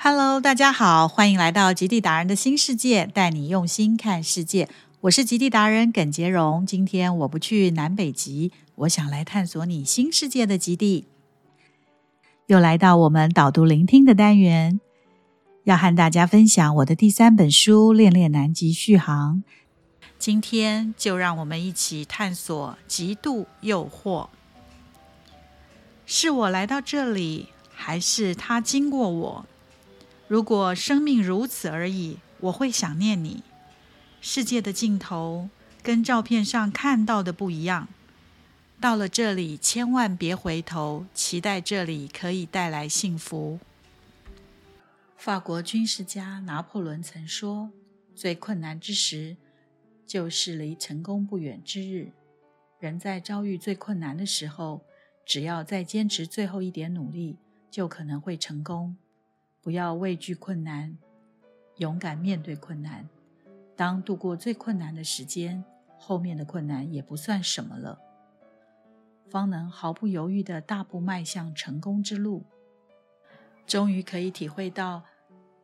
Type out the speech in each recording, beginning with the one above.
Hello，大家好，欢迎来到极地达人的新世界，带你用心看世界。我是极地达人耿杰荣。今天我不去南北极，我想来探索你新世界的极地。又来到我们导读聆听的单元，要和大家分享我的第三本书《恋恋南极续航》。今天就让我们一起探索极度诱惑。是我来到这里，还是他经过我？如果生命如此而已，我会想念你。世界的尽头跟照片上看到的不一样。到了这里，千万别回头，期待这里可以带来幸福。法国军事家拿破仑曾说：“最困难之时，就是离成功不远之日。”人在遭遇最困难的时候，只要再坚持最后一点努力，就可能会成功。不要畏惧困难，勇敢面对困难。当度过最困难的时间，后面的困难也不算什么了，方能毫不犹豫地大步迈向成功之路。终于可以体会到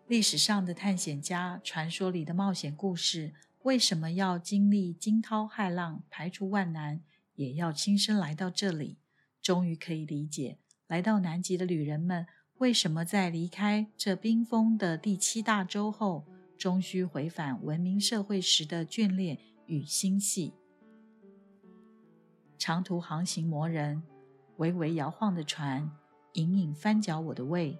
历史上的探险家、传说里的冒险故事，为什么要经历惊涛骇浪、排除万难，也要亲身来到这里。终于可以理解，来到南极的旅人们。为什么在离开这冰封的第七大洲后，终须回返文明社会时的眷恋与欣喜？长途航行磨人，微微摇晃的船隐隐翻搅我的胃，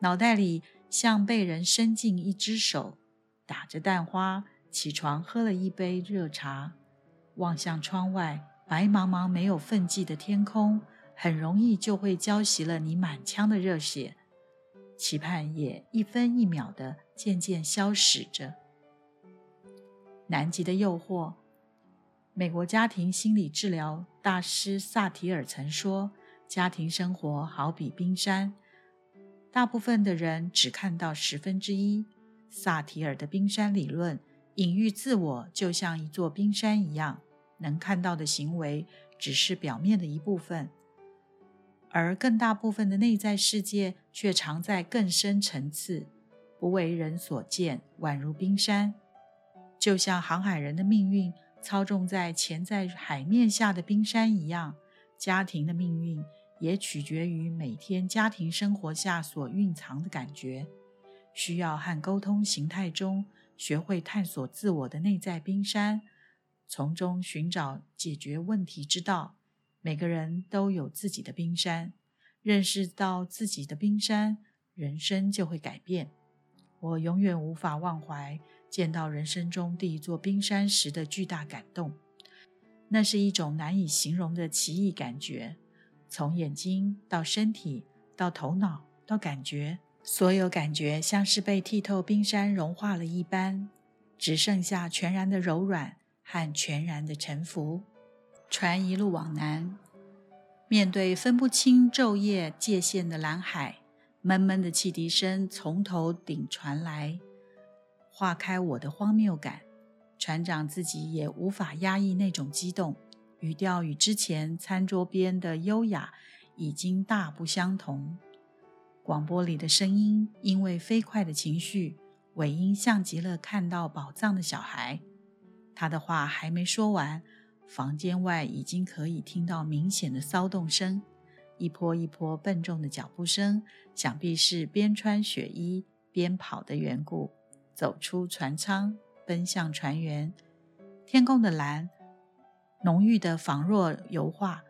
脑袋里像被人伸进一只手，打着蛋花起床喝了一杯热茶，望向窗外白茫茫没有缝迹的天空。很容易就会浇熄了你满腔的热血，期盼也一分一秒的渐渐消逝着。南极的诱惑，美国家庭心理治疗大师萨提尔曾说：“家庭生活好比冰山，大部分的人只看到十分之一。”萨提尔的冰山理论隐喻自我就像一座冰山一样，能看到的行为只是表面的一部分。而更大部分的内在世界却藏在更深层次，不为人所见，宛如冰山。就像航海人的命运操纵在潜在海面下的冰山一样，家庭的命运也取决于每天家庭生活下所蕴藏的感觉。需要和沟通形态中学会探索自我的内在冰山，从中寻找解决问题之道。每个人都有自己的冰山，认识到自己的冰山，人生就会改变。我永远无法忘怀见到人生中第一座冰山时的巨大感动，那是一种难以形容的奇异感觉。从眼睛到身体，到头脑，到感觉，所有感觉像是被剔透冰山融化了一般，只剩下全然的柔软和全然的沉浮。船一路往南，面对分不清昼夜界限的蓝海，闷闷的汽笛声从头顶传来，化开我的荒谬感。船长自己也无法压抑那种激动，语调与之前餐桌边的优雅已经大不相同。广播里的声音因为飞快的情绪，尾音像极了看到宝藏的小孩。他的话还没说完。房间外已经可以听到明显的骚动声，一波一波笨重的脚步声，想必是边穿雪衣边跑的缘故。走出船舱，奔向船员。天空的蓝，浓郁的仿若油画，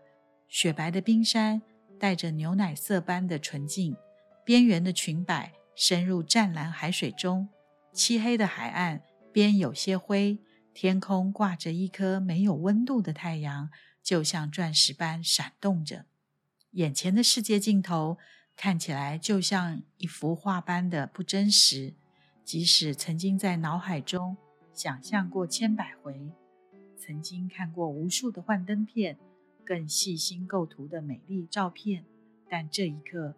雪白的冰山带着牛奶色般的纯净，边缘的裙摆深入湛蓝海水中，漆黑的海岸边有些灰。天空挂着一颗没有温度的太阳，就像钻石般闪动着。眼前的世界尽头看起来就像一幅画般的不真实。即使曾经在脑海中想象过千百回，曾经看过无数的幻灯片、更细心构图的美丽照片，但这一刻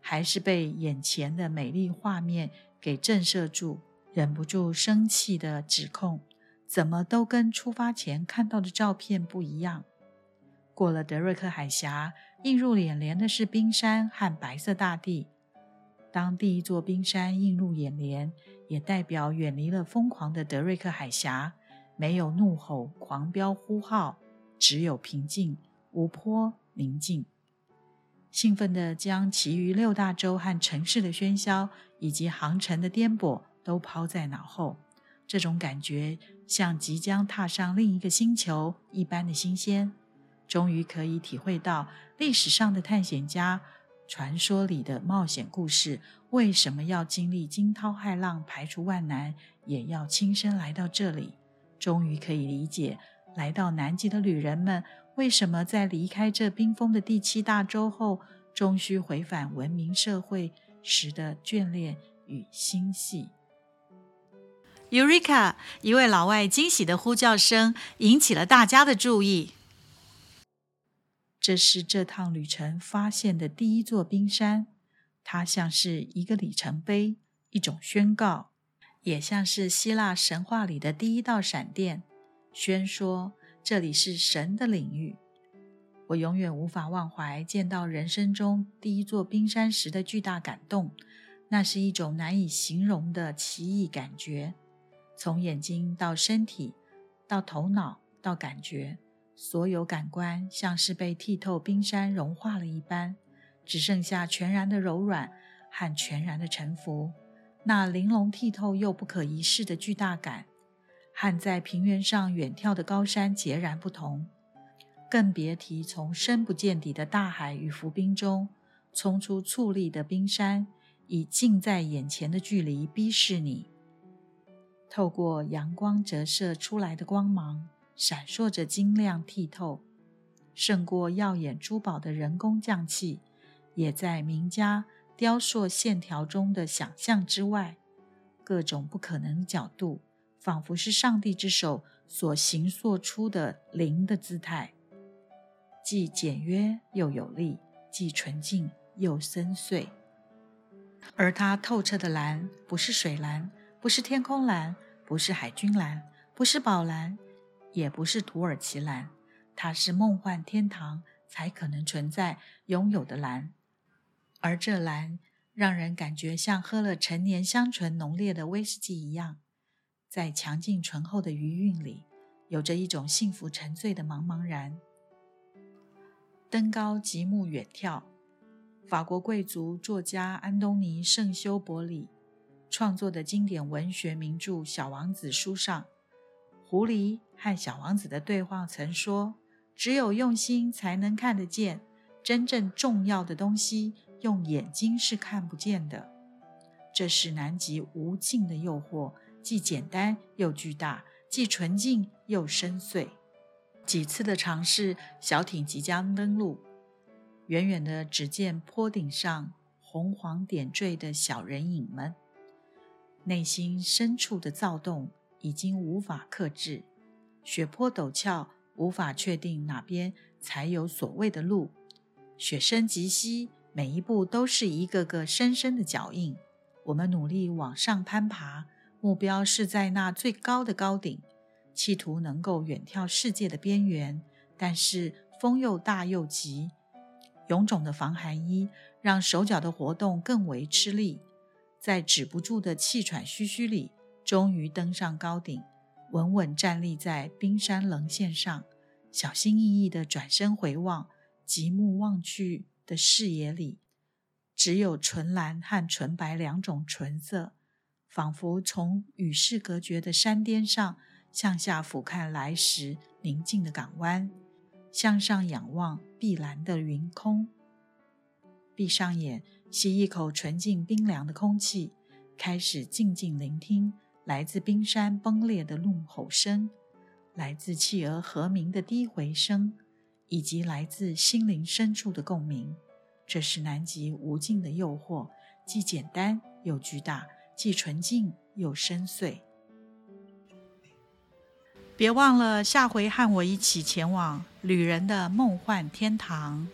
还是被眼前的美丽画面给震慑住，忍不住生气的指控。怎么都跟出发前看到的照片不一样。过了德瑞克海峡，映入眼帘的是冰山和白色大地。当第一座冰山映入眼帘，也代表远离了疯狂的德瑞克海峡，没有怒吼、狂飙、呼号，只有平静、无波、宁静。兴奋地将其余六大洲和城市的喧嚣以及航程的颠簸都抛在脑后，这种感觉像即将踏上另一个星球一般的新鲜。终于可以体会到历史上的探险家、传说里的冒险故事为什么要经历惊涛骇浪、排除万难，也要亲身来到这里。终于可以理解来到南极的旅人们为什么在离开这冰封的第七大洲后，终须回返文明社会时的眷恋与心系。Eureka！一位老外惊喜的呼叫声引起了大家的注意。这是这趟旅程发现的第一座冰山，它像是一个里程碑，一种宣告，也像是希腊神话里的第一道闪电，宣说这里是神的领域。我永远无法忘怀见到人生中第一座冰山时的巨大感动，那是一种难以形容的奇异感觉，从眼睛到身体，到头脑，到感觉。所有感官像是被剔透冰山融化了一般，只剩下全然的柔软和全然的沉浮。那玲珑剔透又不可一世的巨大感，和在平原上远眺的高山截然不同。更别提从深不见底的大海与浮冰中冲出矗立的冰山，以近在眼前的距离逼视你。透过阳光折射出来的光芒。闪烁着晶亮剔透，胜过耀眼珠宝的人工匠气，也在名家雕塑线条中的想象之外。各种不可能的角度，仿佛是上帝之手所形塑出的灵的姿态，既简约又有力，既纯净又深邃。而它透彻的蓝，不是水蓝，不是天空蓝，不是海军蓝，不是宝蓝。也不是土耳其蓝，它是梦幻天堂才可能存在拥有的蓝，而这蓝让人感觉像喝了陈年香醇浓烈的威士忌一样，在强劲醇厚的余韵里，有着一种幸福沉醉的茫茫然。登高极目远眺，法国贵族作家安东尼·圣修伯里创作的经典文学名著《小王子》书上。狐狸和小王子的对话曾说：“只有用心才能看得见，真正重要的东西用眼睛是看不见的。”这是南极无尽的诱惑，既简单又巨大，既纯净又深邃。几次的尝试，小艇即将登陆，远远的只见坡顶上红黄点缀的小人影们，内心深处的躁动。已经无法克制，雪坡陡峭，无法确定哪边才有所谓的路。雪深极膝，每一步都是一个个深深的脚印。我们努力往上攀爬，目标是在那最高的高顶，企图能够远眺世界的边缘。但是风又大又急，臃肿的防寒衣让手脚的活动更为吃力，在止不住的气喘吁吁里。终于登上高顶，稳稳站立在冰山棱线上，小心翼翼地转身回望，极目望去的视野里，只有纯蓝和纯白两种纯色，仿佛从与世隔绝的山巅上向下俯瞰来时宁静的港湾，向上仰望碧蓝的云空。闭上眼，吸一口纯净冰凉的空气，开始静静聆听。来自冰山崩裂的怒吼声，来自企鹅和鸣的低回声，以及来自心灵深处的共鸣，这是南极无尽的诱惑，既简单又巨大，既纯净又深邃。别忘了下回和我一起前往旅人的梦幻天堂。